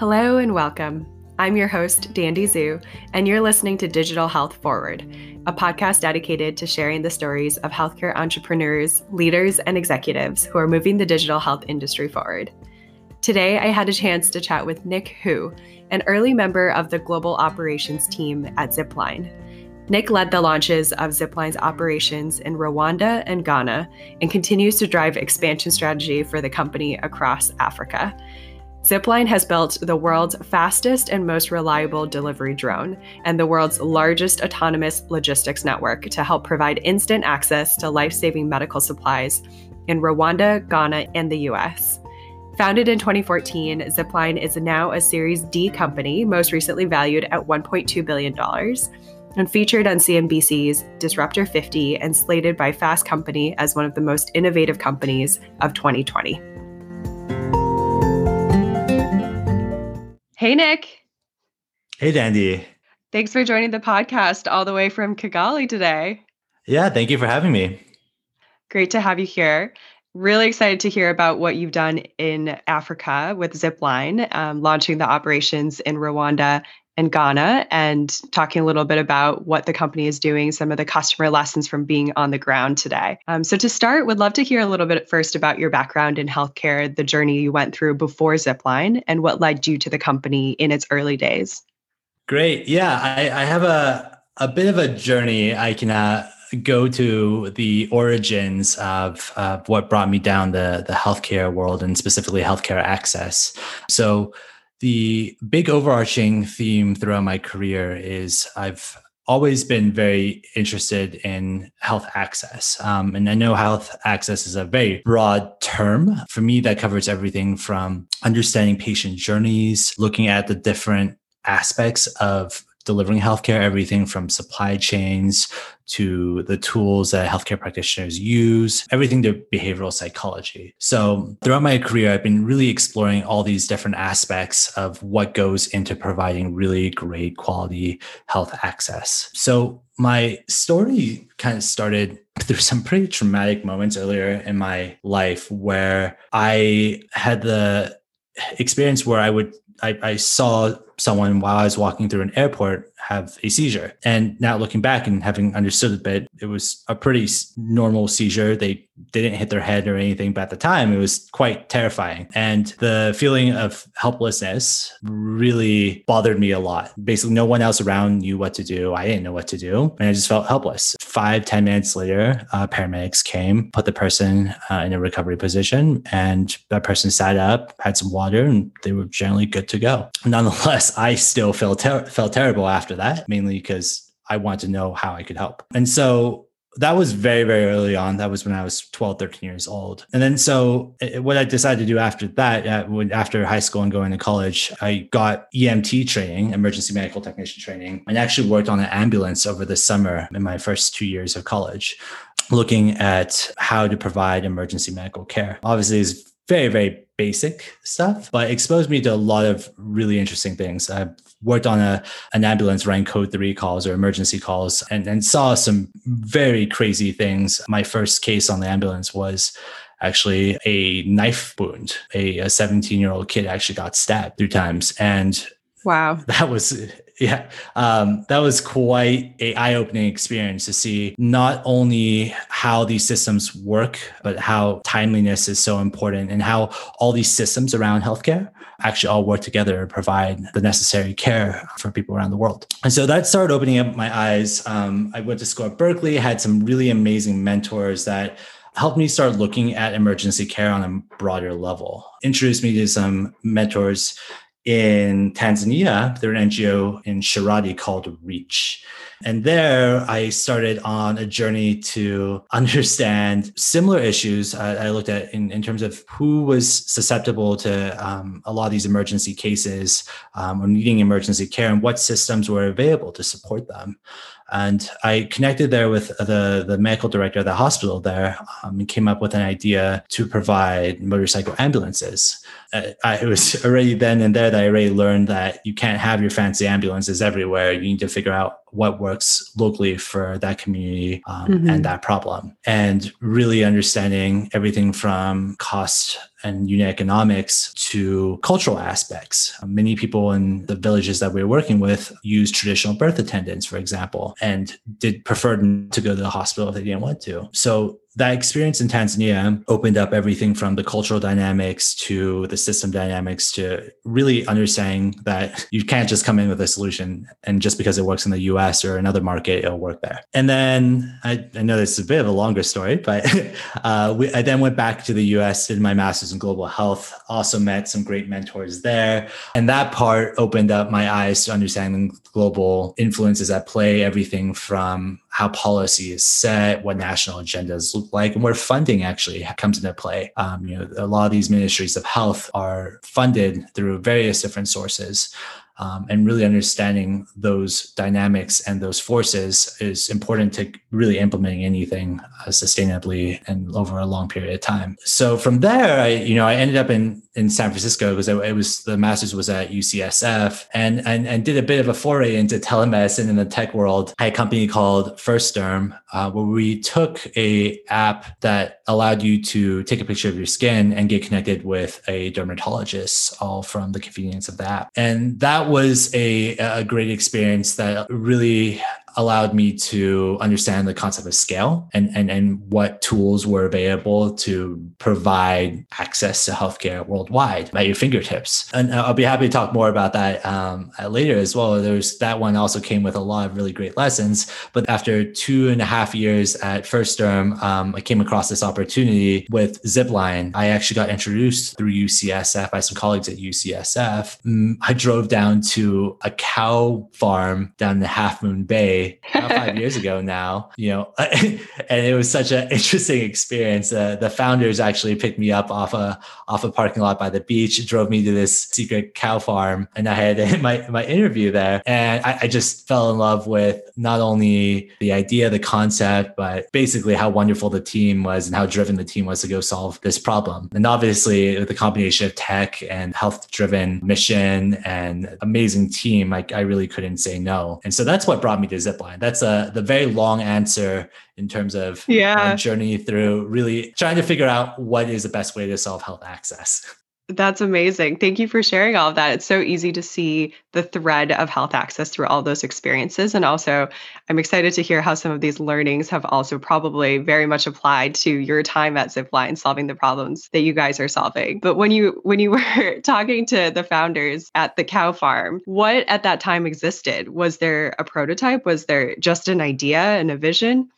Hello and welcome. I'm your host, Dandi Zhu, and you're listening to Digital Health Forward, a podcast dedicated to sharing the stories of healthcare entrepreneurs, leaders, and executives who are moving the digital health industry forward. Today, I had a chance to chat with Nick Hu, an early member of the global operations team at Zipline. Nick led the launches of Zipline's operations in Rwanda and Ghana and continues to drive expansion strategy for the company across Africa. Zipline has built the world's fastest and most reliable delivery drone and the world's largest autonomous logistics network to help provide instant access to life saving medical supplies in Rwanda, Ghana, and the US. Founded in 2014, Zipline is now a Series D company, most recently valued at $1.2 billion, and featured on CNBC's Disruptor 50 and slated by Fast Company as one of the most innovative companies of 2020. Hey, Nick. Hey, Dandi. Thanks for joining the podcast all the way from Kigali today. Yeah, thank you for having me. Great to have you here. Really excited to hear about what you've done in Africa with Zipline, um, launching the operations in Rwanda and Ghana and talking a little bit about what the company is doing, some of the customer lessons from being on the ground today. Um, so, to start, would love to hear a little bit first about your background in healthcare, the journey you went through before Zipline, and what led you to the company in its early days. Great. Yeah, I, I have a, a bit of a journey. I can uh, go to the origins of, of what brought me down the, the healthcare world and specifically healthcare access. So, the big overarching theme throughout my career is I've always been very interested in health access. Um, and I know health access is a very broad term. For me, that covers everything from understanding patient journeys, looking at the different aspects of delivering healthcare, everything from supply chains to the tools that healthcare practitioners use, everything to behavioral psychology. So, throughout my career, I've been really exploring all these different aspects of what goes into providing really great quality health access. So, my story kind of started through some pretty traumatic moments earlier in my life where I had the experience where I would I, I saw someone while I was walking through an airport have a seizure. And now looking back and having understood a bit, it was a pretty normal seizure. They didn't hit their head or anything, but at the time it was quite terrifying. And the feeling of helplessness really bothered me a lot. Basically, no one else around knew what to do. I didn't know what to do. And I just felt helpless. Five ten minutes later, uh, paramedics came, put the person uh, in a recovery position, and that person sat up, had some water, and they were generally good to go. Nonetheless, I still felt, ter- felt terrible after that, mainly because I wanted to know how I could help. And so that was very very early on that was when i was 12 13 years old and then so eh, what i decided to do after that after high school and going to college i got emt training emergency medical technician training and actually worked on an ambulance over the summer in my first two years of college looking at how to provide emergency medical care obviously is very very basic stuff but exposed me to a lot of really interesting things i've worked on a an ambulance running code three calls or emergency calls and, and saw some very crazy things. My first case on the ambulance was actually a knife wound. A 17 year old kid actually got stabbed three times. And wow, that was yeah um, that was quite a eye-opening experience to see not only how these systems work but how timeliness is so important and how all these systems around healthcare actually all work together to provide the necessary care for people around the world. And so that started opening up my eyes. Um, I went to school at Berkeley, had some really amazing mentors that helped me start looking at emergency care on a broader level. Introduced me to some mentors in Tanzania. They're an NGO in Shirati called Reach. And there I started on a journey to understand similar issues I, I looked at in, in terms of who was susceptible to um, a lot of these emergency cases um, or needing emergency care and what systems were available to support them. And I connected there with the, the medical director of the hospital there um, and came up with an idea to provide motorcycle ambulances. Uh, I, it was already then and there that I already learned that you can't have your fancy ambulances everywhere. You need to figure out what works locally for that community um, mm-hmm. and that problem. And really understanding everything from cost and unit economics to cultural aspects. Many people in the villages that we were working with use traditional birth attendants, for example, and did prefer to go to the hospital if they didn't want to. So that experience in Tanzania opened up everything from the cultural dynamics to the system dynamics to really understanding that you can't just come in with a solution and just because it works in the US or another market, it'll work there. And then I, I know this is a bit of a longer story, but uh, we, I then went back to the US, did my master's in global health, also met some great mentors there. And that part opened up my eyes to understanding global influences at play, everything from how policy is set, what national agendas look like, and where funding actually comes into play. Um, you know, a lot of these ministries of health are funded through various different sources um, and really understanding those dynamics and those forces is important to really implementing anything uh, sustainably and over a long period of time. So from there, I you know I ended up in in San Francisco because it, was the master's was at UCSF and, and and did a bit of a foray into telemedicine in the tech world. I had a company called First Derm uh, where we took a app that allowed you to take a picture of your skin and get connected with a dermatologist all from the convenience of the app. And that was a, a great experience that really allowed me to understand the concept of scale and, and, and what tools were available to provide access to healthcare worldwide at your fingertips. And I'll be happy to talk more about that um, later as well. There's that one also came with a lot of really great lessons. But after two and a half years at First Derm, um, I came across this opportunity with Zipline. I actually got introduced through UCSF by some colleagues at UCSF. Mm, I drove down to a cow farm down in the Half Moon Bay about five years ago now, you know, and it was such an interesting experience. Uh, the founders actually picked me up off a off a parking lot by the beach, drove me to this secret cow farm, and I had my my interview there, and I, I just fell in love with not only the idea, the concept, but basically how wonderful the team was and how driven the team was to go solve this problem. And obviously, with the combination of tech and health driven mission and amazing team, I really couldn't say no. And so that's what brought me to zipline. That's a the very long answer in terms of yeah. my journey through really trying to figure out what is the best way to solve health access. That's amazing. Thank you for sharing all of that. It's so easy to see the thread of health access through all those experiences. And also, I'm excited to hear how some of these learnings have also probably very much applied to your time at Zipline solving the problems that you guys are solving. But when you when you were talking to the founders at the cow farm, what at that time existed? Was there a prototype? Was there just an idea and a vision?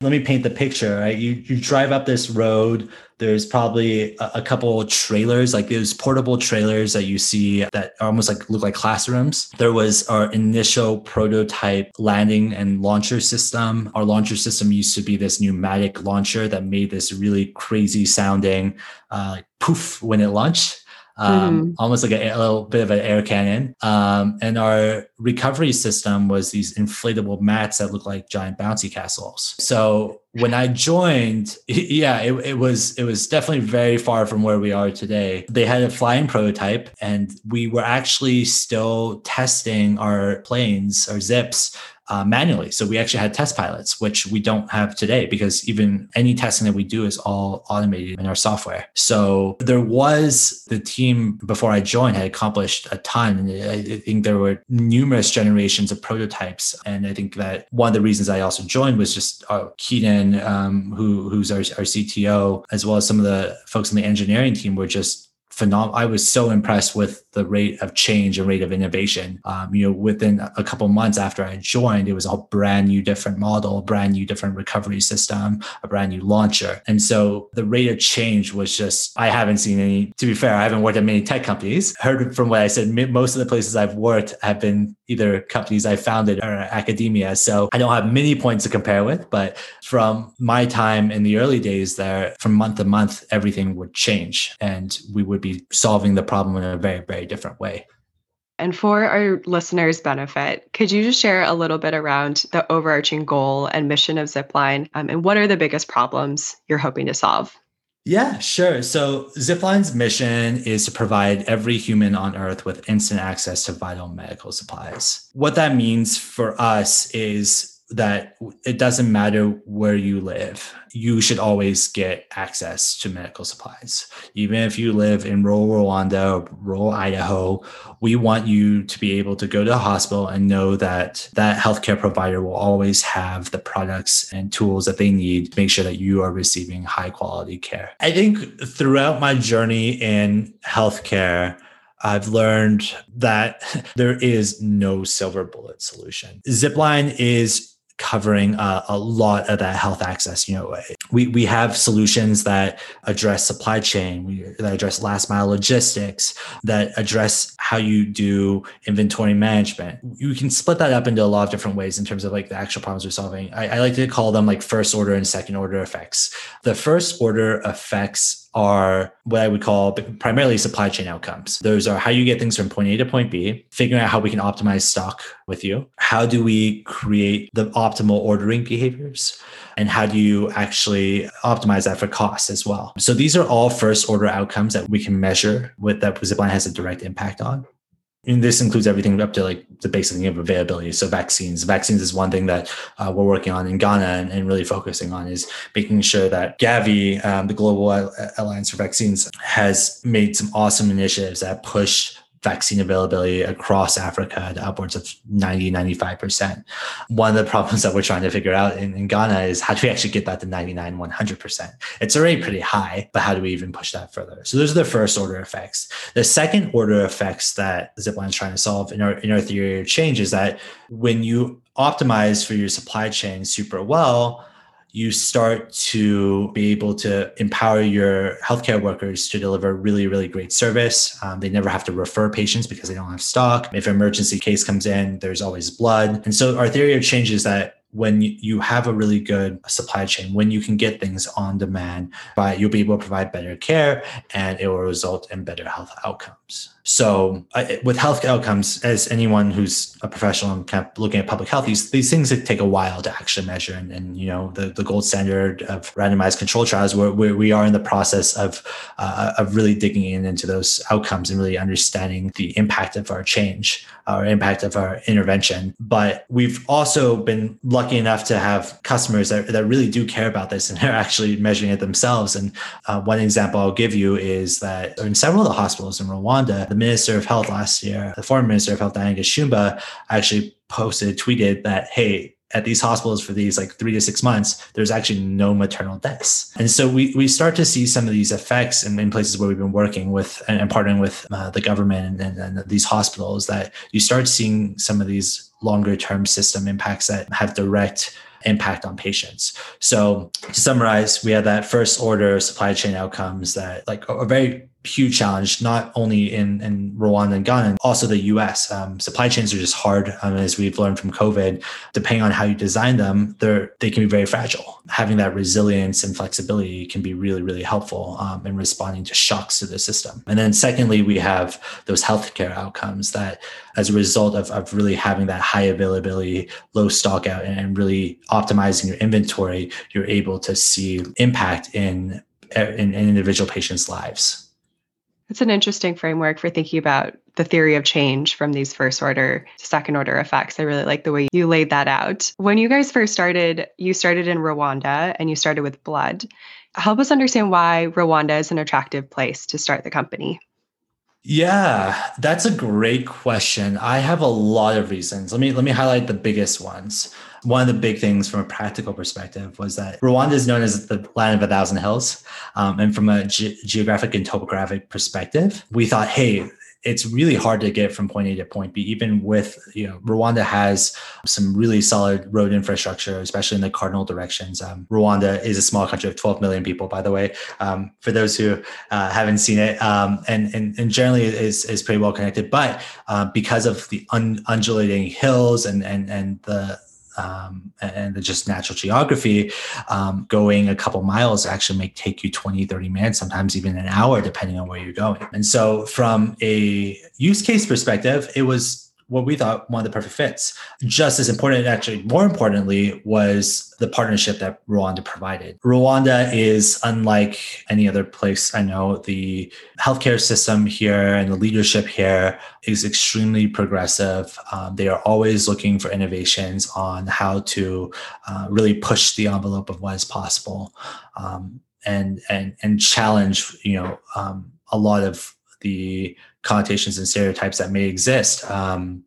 Let me paint the picture right you you drive up this road there's probably a, a couple trailers like those portable trailers that you see that almost like look like classrooms there was our initial prototype landing and launcher system our launcher system used to be this pneumatic launcher that made this really crazy sounding uh, poof when it launched um, mm-hmm. almost like a, a, little bit of an air cannon. Um, and our recovery system was these inflatable mats that look like giant bouncy castles. So when I joined, yeah, it, it was it was definitely very far from where we are today. They had a flying prototype, and we were actually still testing our planes, our zips, uh, manually. So we actually had test pilots, which we don't have today because even any testing that we do is all automated in our software. So there was the team before I joined had accomplished a ton. I think there were numerous generations of prototypes. And I think that one of the reasons I also joined was just uh, Keenan, um, who, who's our, our CTO, as well as some of the folks on the engineering team were just phenomenal. I was so impressed with the rate of change and rate of innovation. Um, you know, within a couple months after I joined, it was a brand new, different model, brand new, different recovery system, a brand new launcher. And so the rate of change was just, I haven't seen any, to be fair, I haven't worked at many tech companies. Heard from what I said, most of the places I've worked have been either companies I founded or academia. So I don't have many points to compare with, but from my time in the early days there, from month to month, everything would change and we would be solving the problem in a very, very different way. And for our listeners' benefit, could you just share a little bit around the overarching goal and mission of Zipline um, and what are the biggest problems you're hoping to solve? Yeah, sure. So Zipline's mission is to provide every human on Earth with instant access to vital medical supplies. What that means for us is that it doesn't matter where you live, you should always get access to medical supplies. Even if you live in rural Rwanda or rural Idaho, we want you to be able to go to the hospital and know that that healthcare provider will always have the products and tools that they need to make sure that you are receiving high quality care. I think throughout my journey in healthcare, I've learned that there is no silver bullet solution. Zipline is covering a, a, lot of that health access. You know, we we have solutions that address supply chain, we, that address last mile logistics, that address how you do inventory management. You can split that up into a lot of different ways in terms of like the actual problems we're solving. I, I like to call them like first order and second order effects. The first order effects are what I would call primarily supply chain outcomes. Those are how you get things from point A to point B, figuring out how we can optimize stock with you. How do we create the optimal ordering behaviors? And how do you actually optimize that for cost as well? So these are all first order outcomes that we can measure with that Zipline has a direct impact on. And this includes everything up to like the basic thing of availability. So vaccines, vaccines is one thing that uh, we're working on in Ghana and, and, really focusing on is making sure that Gavi, um, the Global Alliance for Vaccines, has made some awesome initiatives that push vaccine availability across Africa to upwards of 90, 95%. One of the problems that we're trying to figure out in, in, Ghana is how do we actually get that to 99, 100%? It's already pretty high, but how do we even push that further? So those are the first order effects. The second order effects that Zipline is trying to solve in our, in our theory of change is that when you optimize for your supply chain super well, you start to be able to empower your healthcare workers to deliver really, really great service. Um, they never have to refer patients because they don't have stock. If an emergency case comes in, there's always blood. And so our theory of change is that when you have a really good supply chain, when you can get things on demand, but you'll be able to provide better care and it will result in better health outcomes. So, with health outcomes, as anyone who's a professional and kind of looking at public health, these these things that take a while to actually measure. And, and you know, the, the gold standard of randomized control trials, where, where we are in the process of uh, of really digging in into those outcomes and really understanding the impact of our change, our impact of our intervention. But we've also been lucky enough to have customers that, that really do care about this and they're actually measuring it themselves. And uh, one example I'll give you is that in several of the hospitals in Rwanda the Minister of Health last year, the former Minister of Health, Diana Gashumba, actually posted, tweeted that, hey, at these hospitals for these like three to six months, there's actually no maternal deaths. And so we, we start to see some of these effects in, in places where we've been working with and, and partnering with uh, the government and, and, and, these hospitals that you start seeing some of these longer term system impacts that have direct impact on patients. So to summarize, we have that first order supply chain outcomes that like are very huge challenge, not only in, in Rwanda and Ghana, also the US. Um, supply chains are just hard, um, as we've learned from COVID. Depending on how you design them, they're, they can be very fragile. Having that resilience and flexibility can be really, really helpful um, in responding to shocks to the system. And then, secondly, we have those healthcare outcomes that, as a result of, of really having that high availability, low stock out, and really optimizing your inventory, you're able to see impact in, in, in individual patients' lives. It's an interesting framework for thinking about the theory of change from these first order to second order effects. I really like the way you laid that out. When you guys first started, you started in Rwanda and you started with blood. Help us understand why Rwanda is an attractive place to start the company. Yeah, that's a great question. I have a lot of reasons. Let me let me highlight the biggest ones one of the big things from a practical perspective was that Rwanda is known as the land of a thousand hills. Um, and from a ge- geographic and topographic perspective, we thought, hey, it's really hard to get from point A to point B, even with, you know, Rwanda has some really solid road infrastructure, especially in the cardinal directions. Um, Rwanda is a small country of 12 million people, by the way, um, for those who uh, haven't seen it. Um, and, and, and generally is, is pretty well connected, but uh, because of the un- undulating hills and, and, and the, um, and the just natural geography, um, going a couple miles actually may take you 20, 30 minutes, sometimes even an hour, depending on where you're going. And so, from a use case perspective, it was what we thought one of the perfect fits. Just as important, actually, more importantly, was the partnership that Rwanda provided. Rwanda is unlike any other place I know. The healthcare system here and the leadership here is extremely progressive. Um, they are always looking for innovations on how to uh, really push the envelope of what is possible. Um, and and and challenge you know um, a lot of the connotations and stereotypes that may exist. Um,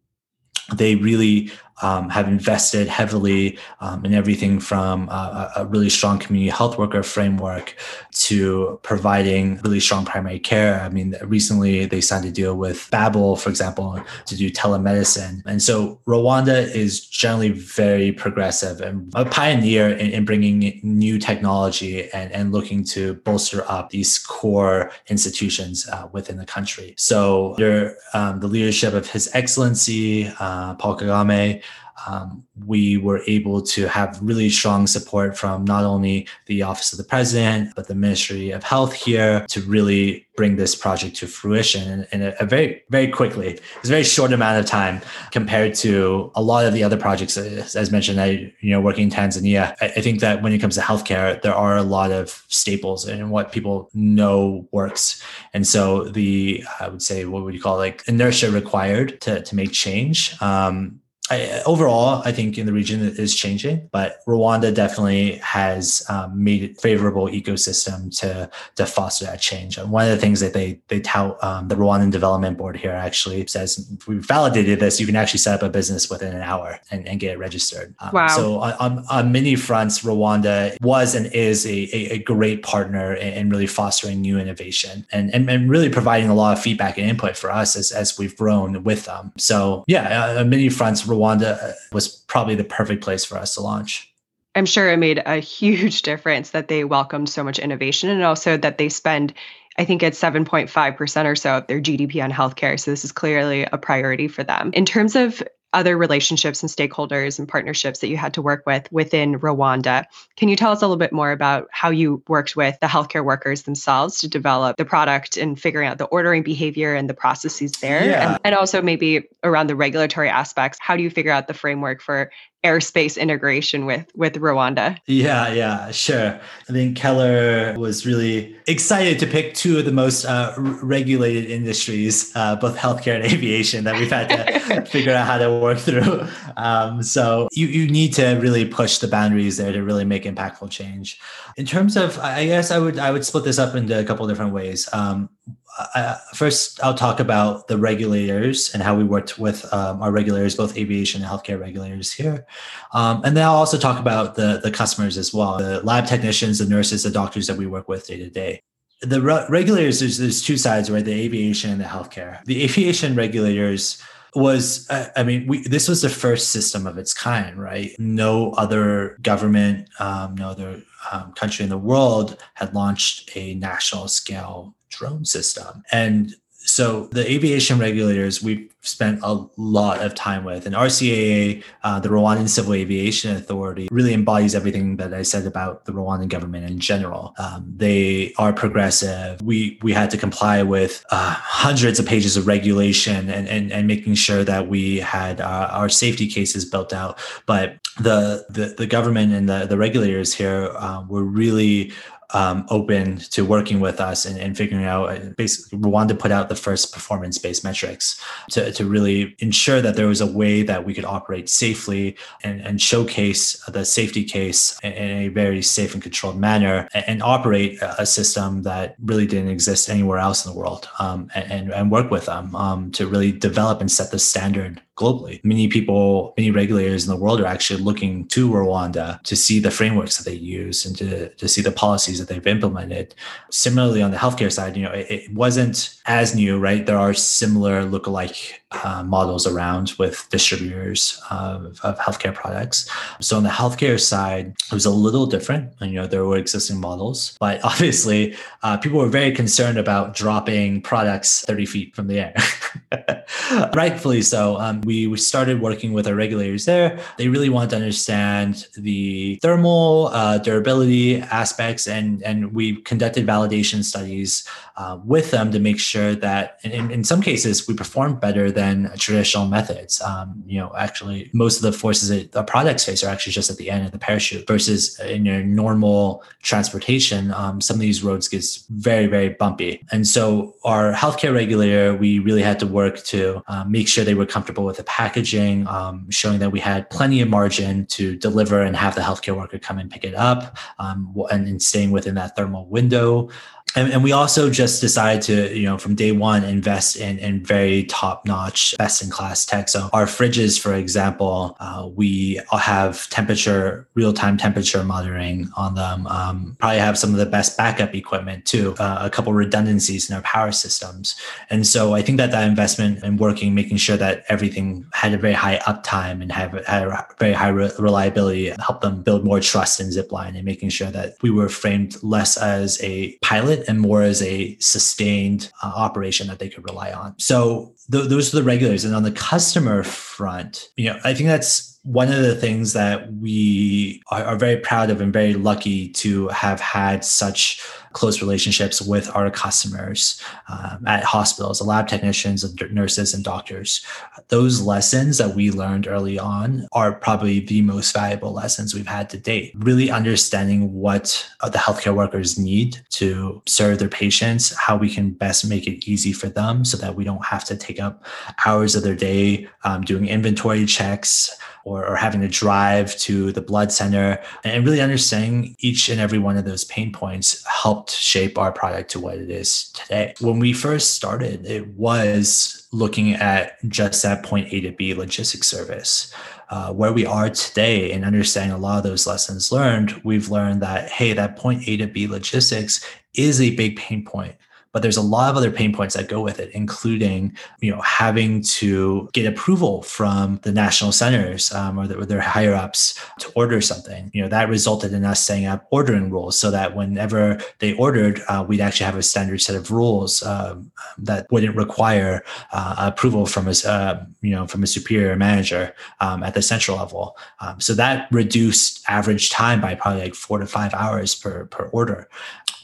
they really um, have invested heavily um, in everything from a, a, really strong community health worker framework to providing really strong primary care. I mean, recently they signed a deal with Babyl, for example, to do telemedicine. And so Rwanda is generally very progressive and a pioneer in, in bringing new technology and, and looking to bolster up these core institutions uh, within the country. So under um, the leadership of His Excellency, uh, Paul Kagame, um, we were able to have really strong support from not only the Office of the President, but the Ministry of Health here to really bring this project to fruition in, a, a, very, very quickly. It's a very short amount of time compared to a lot of the other projects, as, mentioned, I, you know, working in Tanzania. I, I think that when it comes to healthcare, there are a lot of staples and what people know works. And so the, I would say, what would you call it, like inertia required to, to make change um, I, overall, I think in the region it is changing, but Rwanda definitely has um, made it favorable ecosystem to to foster that change. And one of the things that they they tout um, the Rwandan Development Board here actually says we validated this. You can actually set up a business within an hour and, and get it registered. Um, wow! So on, on, on, many fronts, Rwanda was and is a, a, a great partner in, in, really fostering new innovation and, and and really providing a lot of feedback and input for us as as we've grown with them. So yeah, on many fronts. Rwanda uh, was probably the perfect place for us to launch. I'm sure it made a huge difference that they welcomed so much innovation and also that they spend, I think it's 7.5% or so of their GDP on healthcare. So this is clearly a priority for them. In terms of other relationships and stakeholders and partnerships that you had to work with within Rwanda. Can you tell us a little bit more about how you worked with the healthcare workers themselves to develop the product and figuring out the ordering behavior and the processes there? Yeah. And, and also maybe around the regulatory aspects, how do you figure out the framework for airspace integration with with Rwanda. Yeah, yeah, sure. I think Keller was really excited to pick two of the most uh, regulated industries, uh, both healthcare and aviation, that we've had to figure out how to work through. Um, so you you need to really push the boundaries there to really make impactful change. In terms of, I guess I would I would split this up into a couple different ways. Um, uh, first, I'll talk about the regulators and how we worked with um, our regulators, both aviation and healthcare regulators here. Um, and then I'll also talk about the, the customers as well, the lab technicians, the nurses, the doctors that we work with day to day. The re- regulators, there's, there's two sides, right? The aviation and the healthcare. The aviation regulators was uh, i mean we, this was the first system of its kind right no other government um, no other um, country in the world had launched a national scale drone system. And so the aviation regulators we've spent a lot of time with and rcaa uh, the rwandan civil aviation authority really embodies everything that i said about the rwandan government in general. Um, they are progressive. We we had to comply with uh, hundreds of pages of regulation and, and and making sure that we had uh, our safety cases built out. But the the, the government and the, the regulators here uh, were really um, open to working with us and, and figuring out uh, basically we wanted to put out the first performance based metrics to, to really ensure that there was a way that we could operate safely and, and showcase the safety case in, in a very safe and controlled manner and, and, operate a system that really didn't exist anywhere else in the world um, and, and, work with them um, to really develop and set the standard globally. Many people, many regulators in the world are actually looking to Rwanda to see the frameworks that they use and to, to see the policies that they've implemented. Similarly, on the healthcare side, you know, it, it wasn't as new, right? There are similar lookalike uh, models around with distributors of, of healthcare products. So on the healthcare side, it was a little different. And, you know, there were existing models, but obviously, uh, people were very concerned about dropping products 30 feet from the air. Rightfully so. Um, we, we started working with our regulators there. They really wanted to understand the thermal uh, durability aspects, and and we conducted validation studies uh, with them to make sure that, in, in some cases, we perform better than traditional methods. Um, you know, actually, most of the forces that the products face are actually just at the end of the parachute versus in your normal transportation. Um, some of these roads gets very, very bumpy. And so our healthcare regulator, we really had to work to uh, make sure they were comfortable with the packaging, um, showing that we had plenty of margin to deliver and have the healthcare worker come and pick it up um, and, and staying within that thermal window and, and, we also just decided to, you know, from day one, invest in, in very top notch, best in class tech. So our fridges, for example, uh, we have temperature, real time temperature monitoring on them. Um, probably have some of the best backup equipment too, uh, a couple redundancies in our power systems. And so I think that that investment in working, making sure that everything had a very high uptime and have had a very high re- reliability helped them build more trust in Zipline and making sure that we were framed less as a pilot and more as a sustained uh, operation that they could rely on. So th- those are the regulators. And on the customer front, you know, I think that's one of the things that we are, are very proud of and very lucky to have had such close relationships with our customers um, at hospitals, the lab technicians, and nurses, and doctors. Those lessons that we learned early on are probably the most valuable lessons we've had to date. Really understanding what the healthcare workers need to serve their patients, how we can best make it easy for them so that we don't have to take up hours of their day um, doing inventory checks or, having to drive to the blood center and really understanding each and every one of those pain points helped shape our product to what it is today. When we first started, it was looking at just that point A to B logistics service. Uh, where we are today and understanding a lot of those lessons learned, we've learned that, hey, that point A to B logistics is a big pain point but there's a lot of other pain points that go with it including you know having to get approval from the national centers um, or, the, or, their higher ups to order something. You know that resulted in us setting up ordering rules so that whenever they ordered uh, we'd actually have a standard set of rules um, that wouldn't require uh, approval from a uh, you know from a superior manager um, at the central level. Um, so that reduced average time by probably like four to five hours per per order.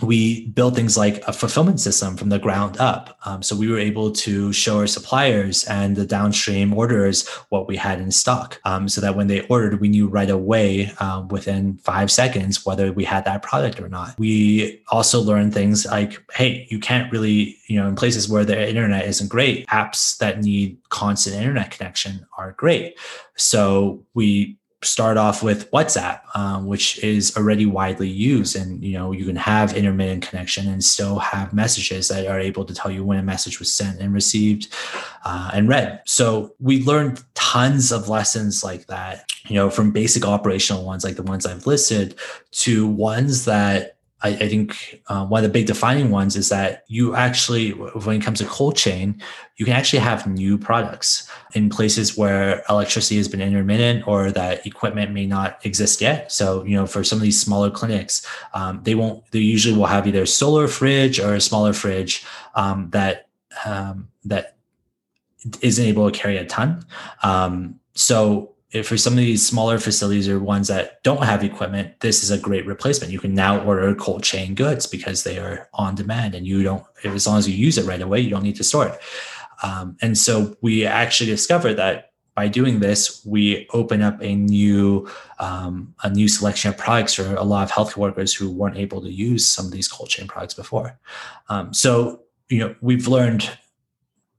We built things like a fulfillment system from the ground up. Um, so we were able to show our suppliers and the downstream orders what we had in stock, um, so that when they ordered, we knew right away uh, within five seconds whether we had that product or not. We also learned things like, hey, you can't really, you know, in places where the internet isn't great, apps that need constant internet connection are great. So we start off with WhatsApp, um, which is already widely used, and you know you can have intermittent connection and still have messages that are able to tell you when a message was sent and received uh, and read. So we learned tons of lessons like that, you know, from basic operational ones like the ones I've listed to ones that I, I think uh, one of the big defining ones is that you actually, when it comes to cold chain, you can actually have new products in places where electricity has been intermittent or that equipment may not exist yet. So, you know, for some of these smaller clinics, um, they won't, they usually will have either a solar fridge or a smaller fridge um, that, um, that isn't able to carry a ton. Um, so for some of these smaller facilities or ones that don't have equipment, this is a great replacement. You can now order cold chain goods because they are on demand and you don't, as long as you use it right away, you don't need to store it. Um, and so we actually discovered that by doing this, we open up a new um, a new selection of products for a lot of health workers who weren't able to use some of these cold chain products before. Um, so you know we've learned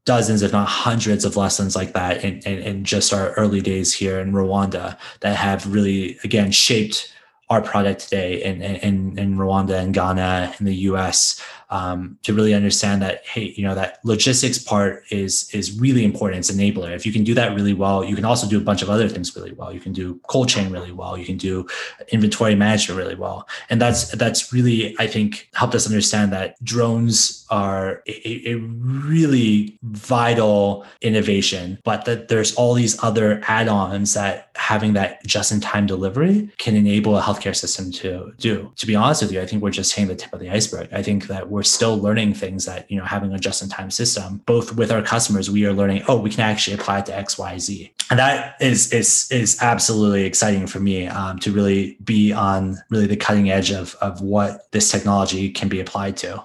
dozens, if not hundreds, of lessons like that in, in, in, just our early days here in Rwanda that have really, again, shaped our product today in, in, in Rwanda and Ghana and the US um, to really understand that hey you know that logistics part is is really important. It's enabler. If you can do that really well you can also do a bunch of other things really well. You can do cold chain really well. You can do inventory management really well. And that's that's really i think helped us understand that drones are a, a really vital innovation but that there's all these other add-ons that having that just-in-time delivery can enable a healthcare system to do. To be honest with you i think we're just hitting the tip of the iceberg. I think that we're still learning things that you know having a just-in-time system both with our customers we are learning oh we can actually apply it to x y z and that is is is absolutely exciting for me um, to really be on really the cutting edge of of what this technology can be applied to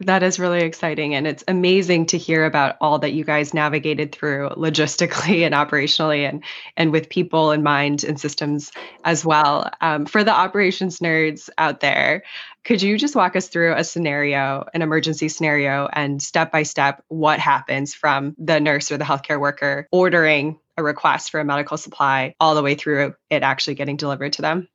That is really exciting. And it's amazing to hear about all that you guys navigated through logistically and operationally and, and with people in mind and systems as well. Um, for the operations nerds out there, could you just walk us through a scenario, an emergency scenario, and step by step what happens from the nurse or the healthcare worker ordering a request for a medical supply all the way through it actually getting delivered to them?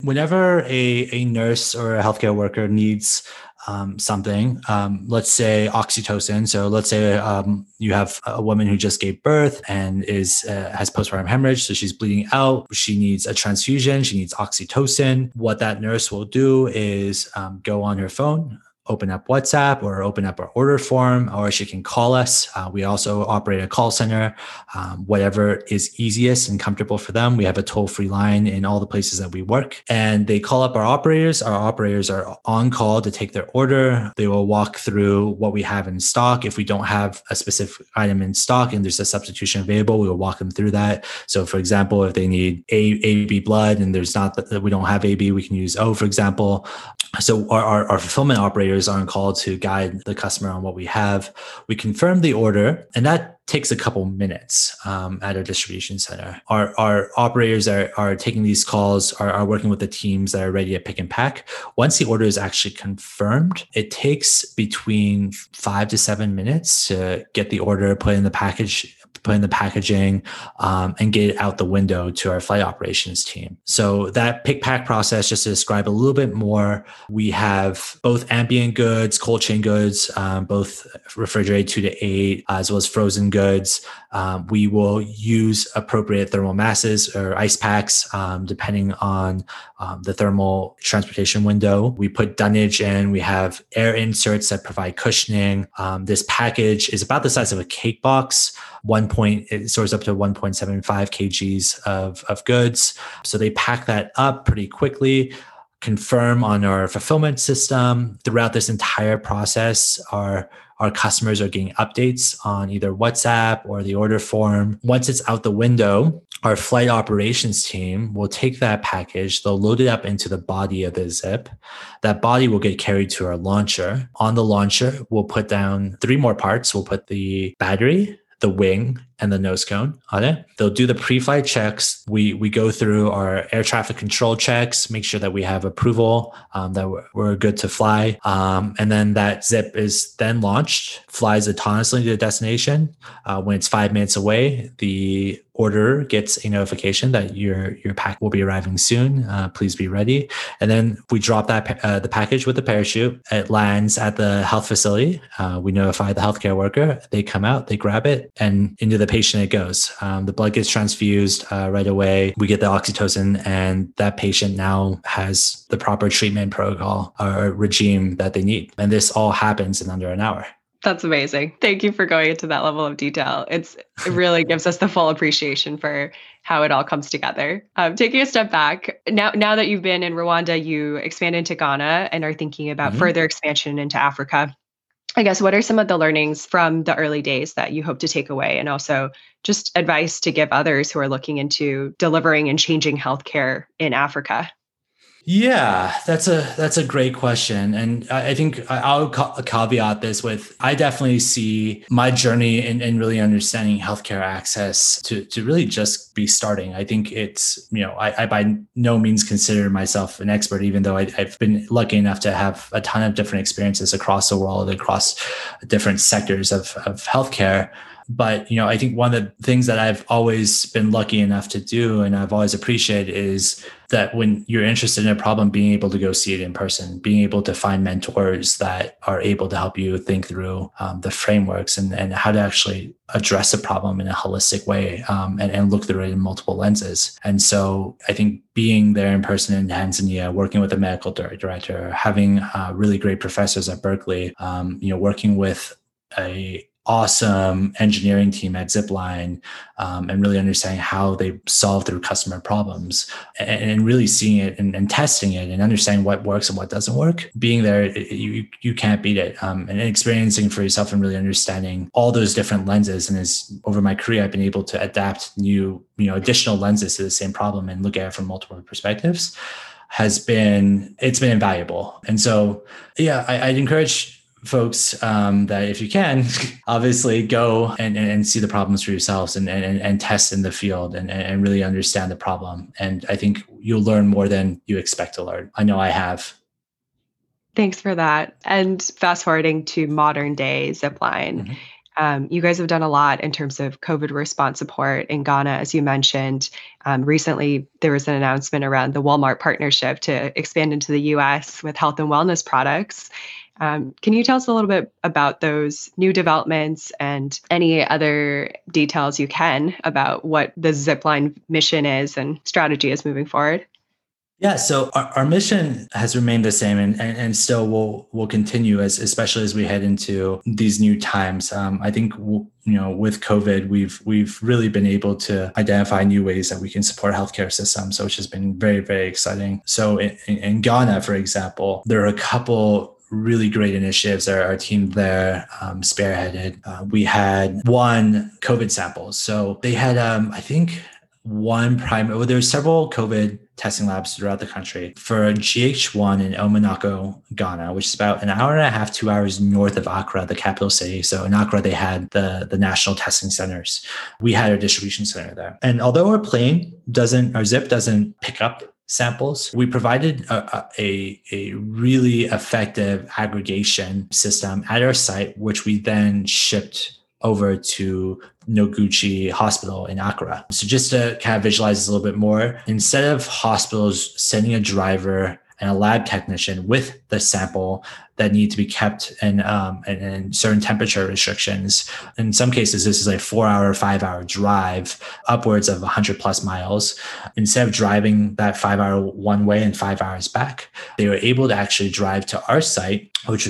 Whenever a, a nurse or a healthcare worker needs um, something, um, let's say oxytocin. So let's say um, you have a woman who just gave birth and is uh, has postpartum hemorrhage, so she's bleeding out. She needs a transfusion. She needs oxytocin. What that nurse will do is um, go on her phone, open up WhatsApp or open up our order form, or she can call us. Uh, we also operate a call center, um, whatever is easiest and comfortable for them. We have a toll free line in all the places that we work. And they call up our operators. Our operators are on call to take their order. They will walk through what we have in stock. If we don't have a specific item in stock and there's a substitution available, we will walk them through that. So, for example, if they need A, AB blood and there's not that we don't have AB, we can use O, for example. So, our, our, our fulfillment operators are on call to guide the customer on what we have. We confirm the order, and that takes a couple minutes um, at our distribution center. Our, our operators are, are taking these calls, are, are working with the teams that are ready to pick and pack. Once the order is actually confirmed, it takes between five to seven minutes to get the order put in the package put in the packaging, um, and get it out the window to our flight operations team. So that pick pack process, just to describe a little bit more, we have both ambient goods, cold chain goods, um, both refrigerated two to eight, as well as frozen goods. Um, we will use appropriate thermal masses or ice packs, um, depending on um, the thermal transportation window. We put dunnage in. We have air inserts that provide cushioning. Um, this package is about the size of a cake box one point it stores up to 1.75 kgs of, of goods. So they pack that up pretty quickly confirm on our fulfillment system. Throughout this entire process our our customers are getting updates on either whatsapp or the order form. Once it's out the window our flight operations team will take that package they'll load it up into the body of the zip. That body will get carried to our launcher. On the launcher we'll put down three more parts. We'll put the battery the wing and the nose cone on it. They'll do the pre-flight checks. We we go through our air traffic control checks, make sure that we have approval um, that we're, we're, good to fly, um, and then that zip is then launched, flies autonomously to the destination. Uh, when it's five minutes away, the order gets a notification that your your pack will be arriving soon. Uh, please be ready. And then we drop that uh, the package with the parachute. It lands at the health facility. Uh, we notify the healthcare worker. They come out, they grab it, and into the patient it goes. Um, the blood gets transfused uh, right away. We get the oxytocin, and that patient now has the proper treatment protocol or regime that they need. And this all happens in under an hour. That's amazing. Thank you for going into that level of detail. It's it really gives us the full appreciation for how it all comes together. Um, taking a step back, now now that you've been in Rwanda, you expand into Ghana and are thinking about mm-hmm. further expansion into Africa. I guess what are some of the learnings from the early days that you hope to take away and also just advice to give others who are looking into delivering and changing healthcare in Africa? Yeah, that's a that's a great question, and I think I'll caveat this with I definitely see my journey in, in really understanding healthcare access to to really just be starting. I think it's you know I, I by no means consider myself an expert, even though I, I've been lucky enough to have a ton of different experiences across the world, across different sectors of of healthcare but you know i think one of the things that i've always been lucky enough to do and i've always appreciated is that when you're interested in a problem being able to go see it in person being able to find mentors that are able to help you think through um, the frameworks and, and how to actually address a problem in a holistic way um, and, and look through it in multiple lenses. And so i think being there in person in tanzania working with a medical director having uh, really great professors at berkeley um, you know working with a awesome engineering team at Zipline um, and really understanding how they solve through customer problems and, and really seeing it and, and, testing it and understanding what works and what doesn't work. Being there, you you can't beat it. Um, and experiencing for yourself and really understanding all those different lenses. And as over my career, I've been able to adapt new, you know, additional lenses to the same problem and look at it from multiple perspectives has been it's been invaluable. And so, yeah, I, I'd encourage folks um, that if you can, obviously go and, and see the problems for yourselves and, and, and test in the field and, and really understand the problem. And I think you'll learn more than you expect to learn. I know I have. Thanks for that. And fast forwarding to modern day zipline. Mm-hmm. Um, you guys have done a lot in terms of COVID response support in Ghana, as you mentioned. Um, recently, there was an announcement around the Walmart partnership to expand into the US with health and wellness products. Um, can you tell us a little bit about those new developments and any other details you can about what the Zipline mission is and strategy is moving forward? Yeah, so our, our mission has remained the same and, and, and, still will will continue as especially as we head into these new times. Um, I think you know with COVID, we've we've really been able to identify new ways that we can support healthcare systems, which has been very very exciting. So in, in Ghana, for example, there are a couple really great initiatives that our team there um, spearheaded. Uh, we had one COVID sample. so they had um, I think one primary. Well, there were several COVID testing labs throughout the country for GH1 in Omenako, Ghana, which is about an hour and a half, two hours north of Accra, the capital city. So in Accra, they had the, the national testing centers. We had a distribution center there. And although our plane doesn't, our zip doesn't pick up samples. We provided a, a, a, really effective aggregation system at our site, which we then shipped over to Noguchi Hospital in Accra. So just to kind of visualize this a little bit more, instead of hospitals sending a driver and a lab technician with the sample that need to be kept in, um, in, in, certain temperature restrictions. In some cases, this is a four hour, five hour drive, upwards of 100 plus miles. Instead of driving that five hour one way and five hours back, they were able to actually drive to our site, which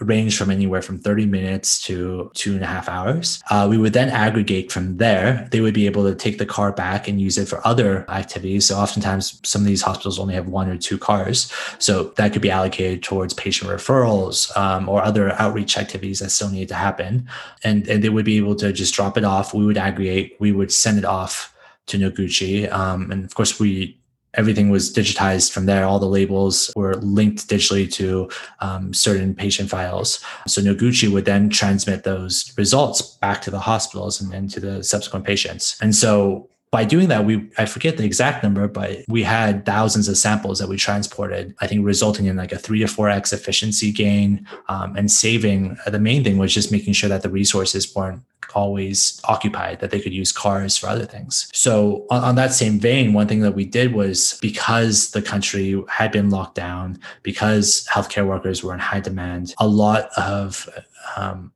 range from anywhere from 30 minutes to two and a half hours. Uh, we would then aggregate from there. They would be able to take the car back and use it for other activities. So oftentimes, some of these hospitals only have one or two cars. So that could be allocated towards patient referrals um, or other outreach activities that still need to happen. And, and they would be able to just drop it off. We would aggregate, we would send it off to Noguchi. Um, and of course, we everything was digitized from there. All the labels were linked digitally to um, certain patient files. So Noguchi would then transmit those results back to the hospitals and then to the subsequent patients. And so by doing that, we I forget the exact number, but we had thousands of samples that we transported. I think resulting in like a three to four x efficiency gain um, and saving. Uh, the main thing was just making sure that the resources weren't always occupied, that they could use cars for other things. So on, on that same vein, one thing that we did was because the country had been locked down, because healthcare workers were in high demand, a lot of um,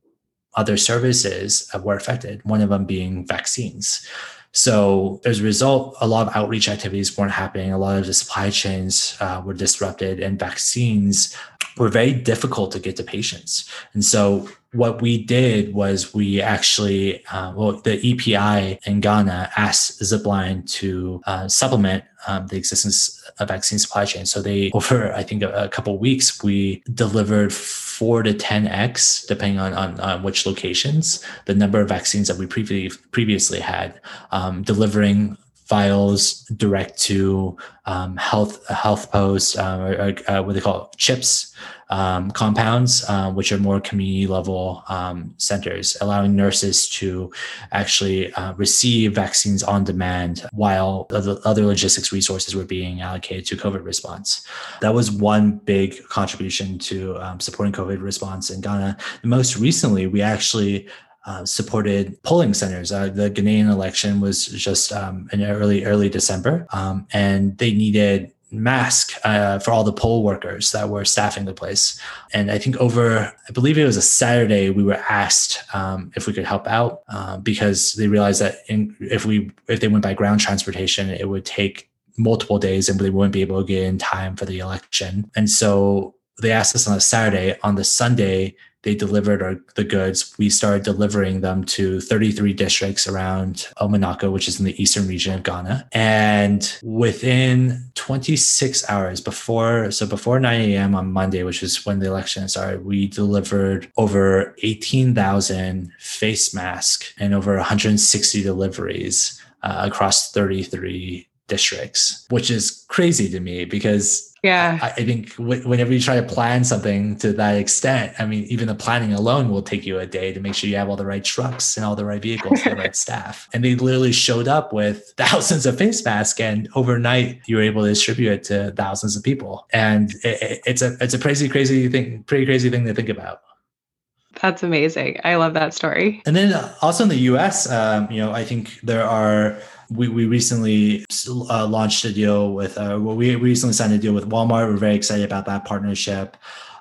other services were affected. One of them being vaccines. So as a result, a lot of outreach activities weren't happening. A lot of the supply chains uh, were disrupted, and vaccines were very difficult to get to patients. And so what we did was we actually, uh, well, the EPI in Ghana asked Zipline to uh, supplement um, the existence of vaccine supply chain. So they, over I think a, a couple weeks, we delivered four to 10x, depending on, on, on, which locations, the number of vaccines that we previously previously had, um, delivering files direct to um, health health posts uh, or, uh, what they call CHPS um, compounds, uh, which are more community level um, centers, allowing nurses to actually uh, receive vaccines on demand while the other logistics resources were being allocated to COVID response. That was one big contribution to um, supporting COVID response in Ghana. And most recently, we actually uh, supported polling centers. Uh, the Ghanaian election was just um, in early early December, um, and they needed mask uh, for all the poll workers that were staffing the place. And I think over, I believe it was a Saturday, we were asked um, if we could help out uh, because they realized that in, if we if they went by ground transportation, it would take multiple days and they wouldn't be able to get in time for the election. And so they asked us on a Saturday. On the Sunday, they delivered our, the goods. We started delivering them to 33 districts around Omenako, which is in the eastern region of Ghana. And within 26 hours before, so before 9 a.m. on Monday, which is when the election started, we delivered over 18,000 face masks and over 160 deliveries uh, across 33 districts, which is crazy to me because yeah, I, I think w- whenever you try to plan something to that extent, I mean, even the planning alone will take you a day to make sure you have all the right trucks and all the right vehicles, and the right staff. And they literally showed up with thousands of face masks, and overnight you were able to distribute it to thousands of people. And it, it's a it's a crazy, crazy thing, pretty crazy thing to think about. That's amazing. I love that story. And then also in the US, um, you know, I think there are we, we recently uh, launched a deal with, uh, well, we recently signed a deal with Walmart. We're very excited about that partnership.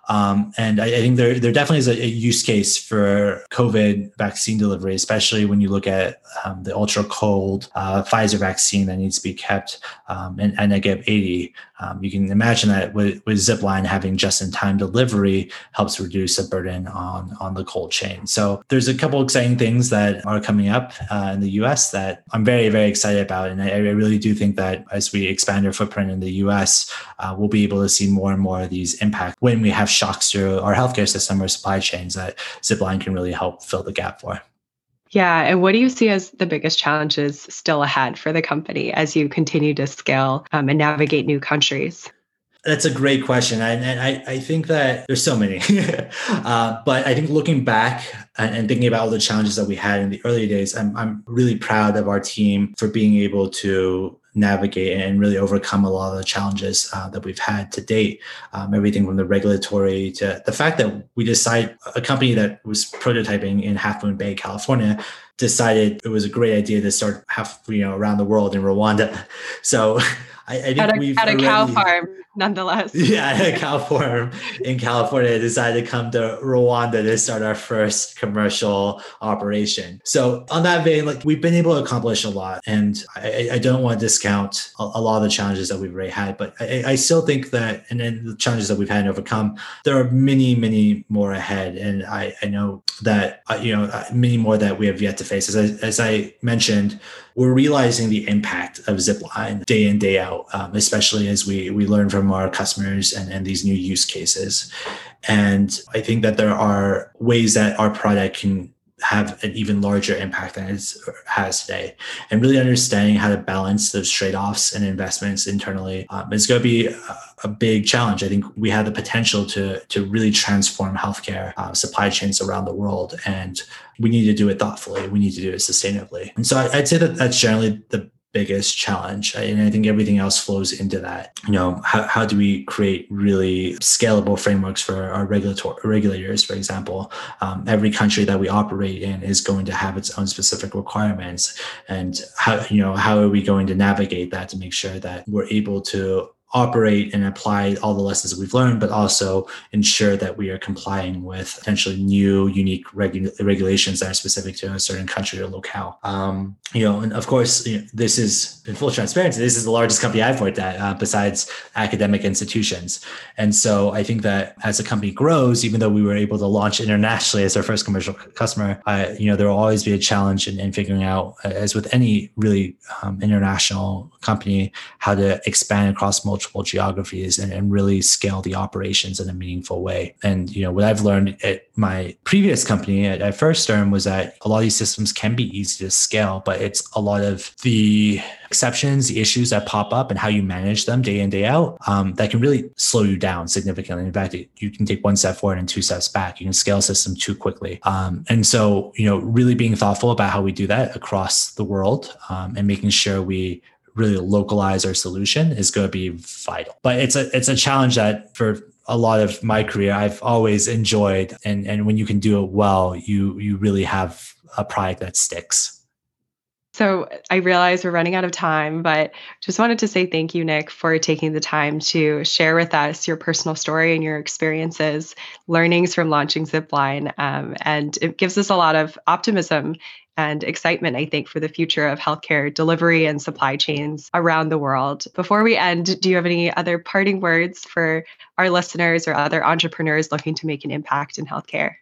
Um, and I, I, think there, there definitely is a, a, use case for COVID vaccine delivery, especially when you look at um, the ultra cold uh, Pfizer vaccine that needs to be kept um, and, and negative 80. Um, you can imagine that with, with Zipline having just-in-time delivery helps reduce the burden on, on the cold chain. So there's a couple exciting things that are coming up uh, in the US that I'm very, very excited about. And I, I, really do think that as we expand our footprint in the US, uh, we'll be able to see more and more of these impacts when we have shocks through our healthcare system or supply chains that Zipline can really help fill the gap for. Yeah. And what do you see as the biggest challenges still ahead for the company as you continue to scale um, and navigate new countries? That's a great question. And, and I, I think that there's so many. uh, but I think looking back and, and, thinking about all the challenges that we had in the early days, I'm, I'm really proud of our team for being able to navigate and really overcome a lot of the challenges uh, that we've had to date. Um, everything from the regulatory to the fact that we decided a company that was prototyping in Half Moon Bay, California, decided it was a great idea to start half you know around the world in Rwanda. So I, I think at a, we've at a already, cow farm nonetheless. Yeah, a cow farm in California decided to come to Rwanda to start our first commercial operation. So on that vein, like we've been able to accomplish a lot, and I, I don't want to discount a, a, lot of the challenges that we've already had, but I, I still think that, and then the challenges that we've had to overcome, there are many, many more ahead, and I, I know that uh, you know uh, many more that we have yet to face. As I, as I mentioned, we're realizing the impact of Zipline day in day out, um, especially as we we learn from our customers and, and these new use cases. And I think that there are ways that our product can have an even larger impact than it has today. And really understanding how to balance those trade offs and investments internally um, is going to be a, big challenge. I think we have the potential to, to really transform healthcare uh, supply chains around the world. And we need to do it thoughtfully. We need to do it sustainably. And so I'd say that that's generally the biggest challenge and i think everything else flows into that. You know how, how do we create really scalable frameworks for our regulatory regulators for example? Um, every country that we operate in is going to have its own specific requirements. And how you know how are we going to navigate that to make sure that we're able to operate and apply all the lessons we've learned, but also ensure that we are complying with potentially new, unique regu- regulations that are specific to a certain country or locale. Um, you know, and of course, you know, this is in full transparency. This is the largest company I've worked at, uh, besides academic institutions. And so I think that as the company grows, even though we were able to launch internationally as our first commercial customer, uh, you know, there will always be a challenge in, in figuring out, as with any really um, international company, how to expand across multiple multiple geographies and, and really scale the operations in a meaningful way. And you know what I've learned at my previous company at, at First Term was that a lot of these systems can be easy to scale, but it's a lot of the exceptions, the issues that pop up, and how you manage them day in day out um, that can really slow you down significantly. In fact, you can take one step forward and two steps back. You can scale a system too quickly, um, and so you know really being thoughtful about how we do that across the world um, and making sure we really localize our solution is going to be vital. But it's a it's a challenge that for a lot of my career I've always enjoyed and and when you can do it well, you you really have a product that sticks. So I realize we're running out of time, but just wanted to say thank you, Nick, for taking the time to share with us your personal story and your experiences, learnings from launching Zipline. Um, and it gives us a lot of optimism and excitement, I think, for the future of healthcare delivery and supply chains around the world. Before we end, do you have any other parting words for our listeners or other entrepreneurs looking to make an impact in healthcare?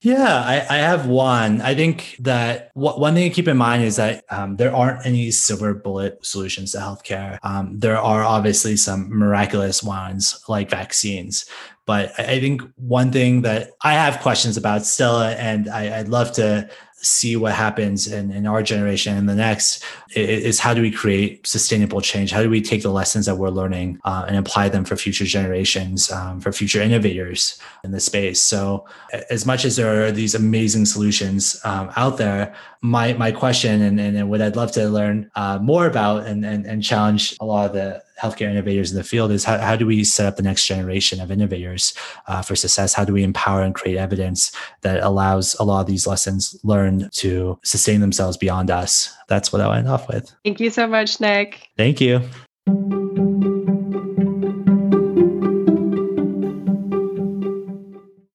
Yeah, I, I, have one. I think that w- one thing to keep in mind is that um, there aren't any silver bullet solutions to healthcare. Um, there are obviously some miraculous ones like vaccines, But I think one thing that I have questions about still, and I, would love to see what happens in, in our generation and the next is how do we create sustainable change? How do we take the lessons that we're learning uh, and apply them for future generations, um, for future innovators in the space? So, as much as there are these amazing solutions um, out there, my my question and, and what I'd love to learn uh, more about and, and and challenge a lot of the healthcare innovators in the field is how, how do we set up the next generation of innovators uh, for success? How do we empower and create evidence that allows a lot of these lessons learned to sustain themselves beyond us? That's what I went off with. Thank you so much, Nick. Thank you.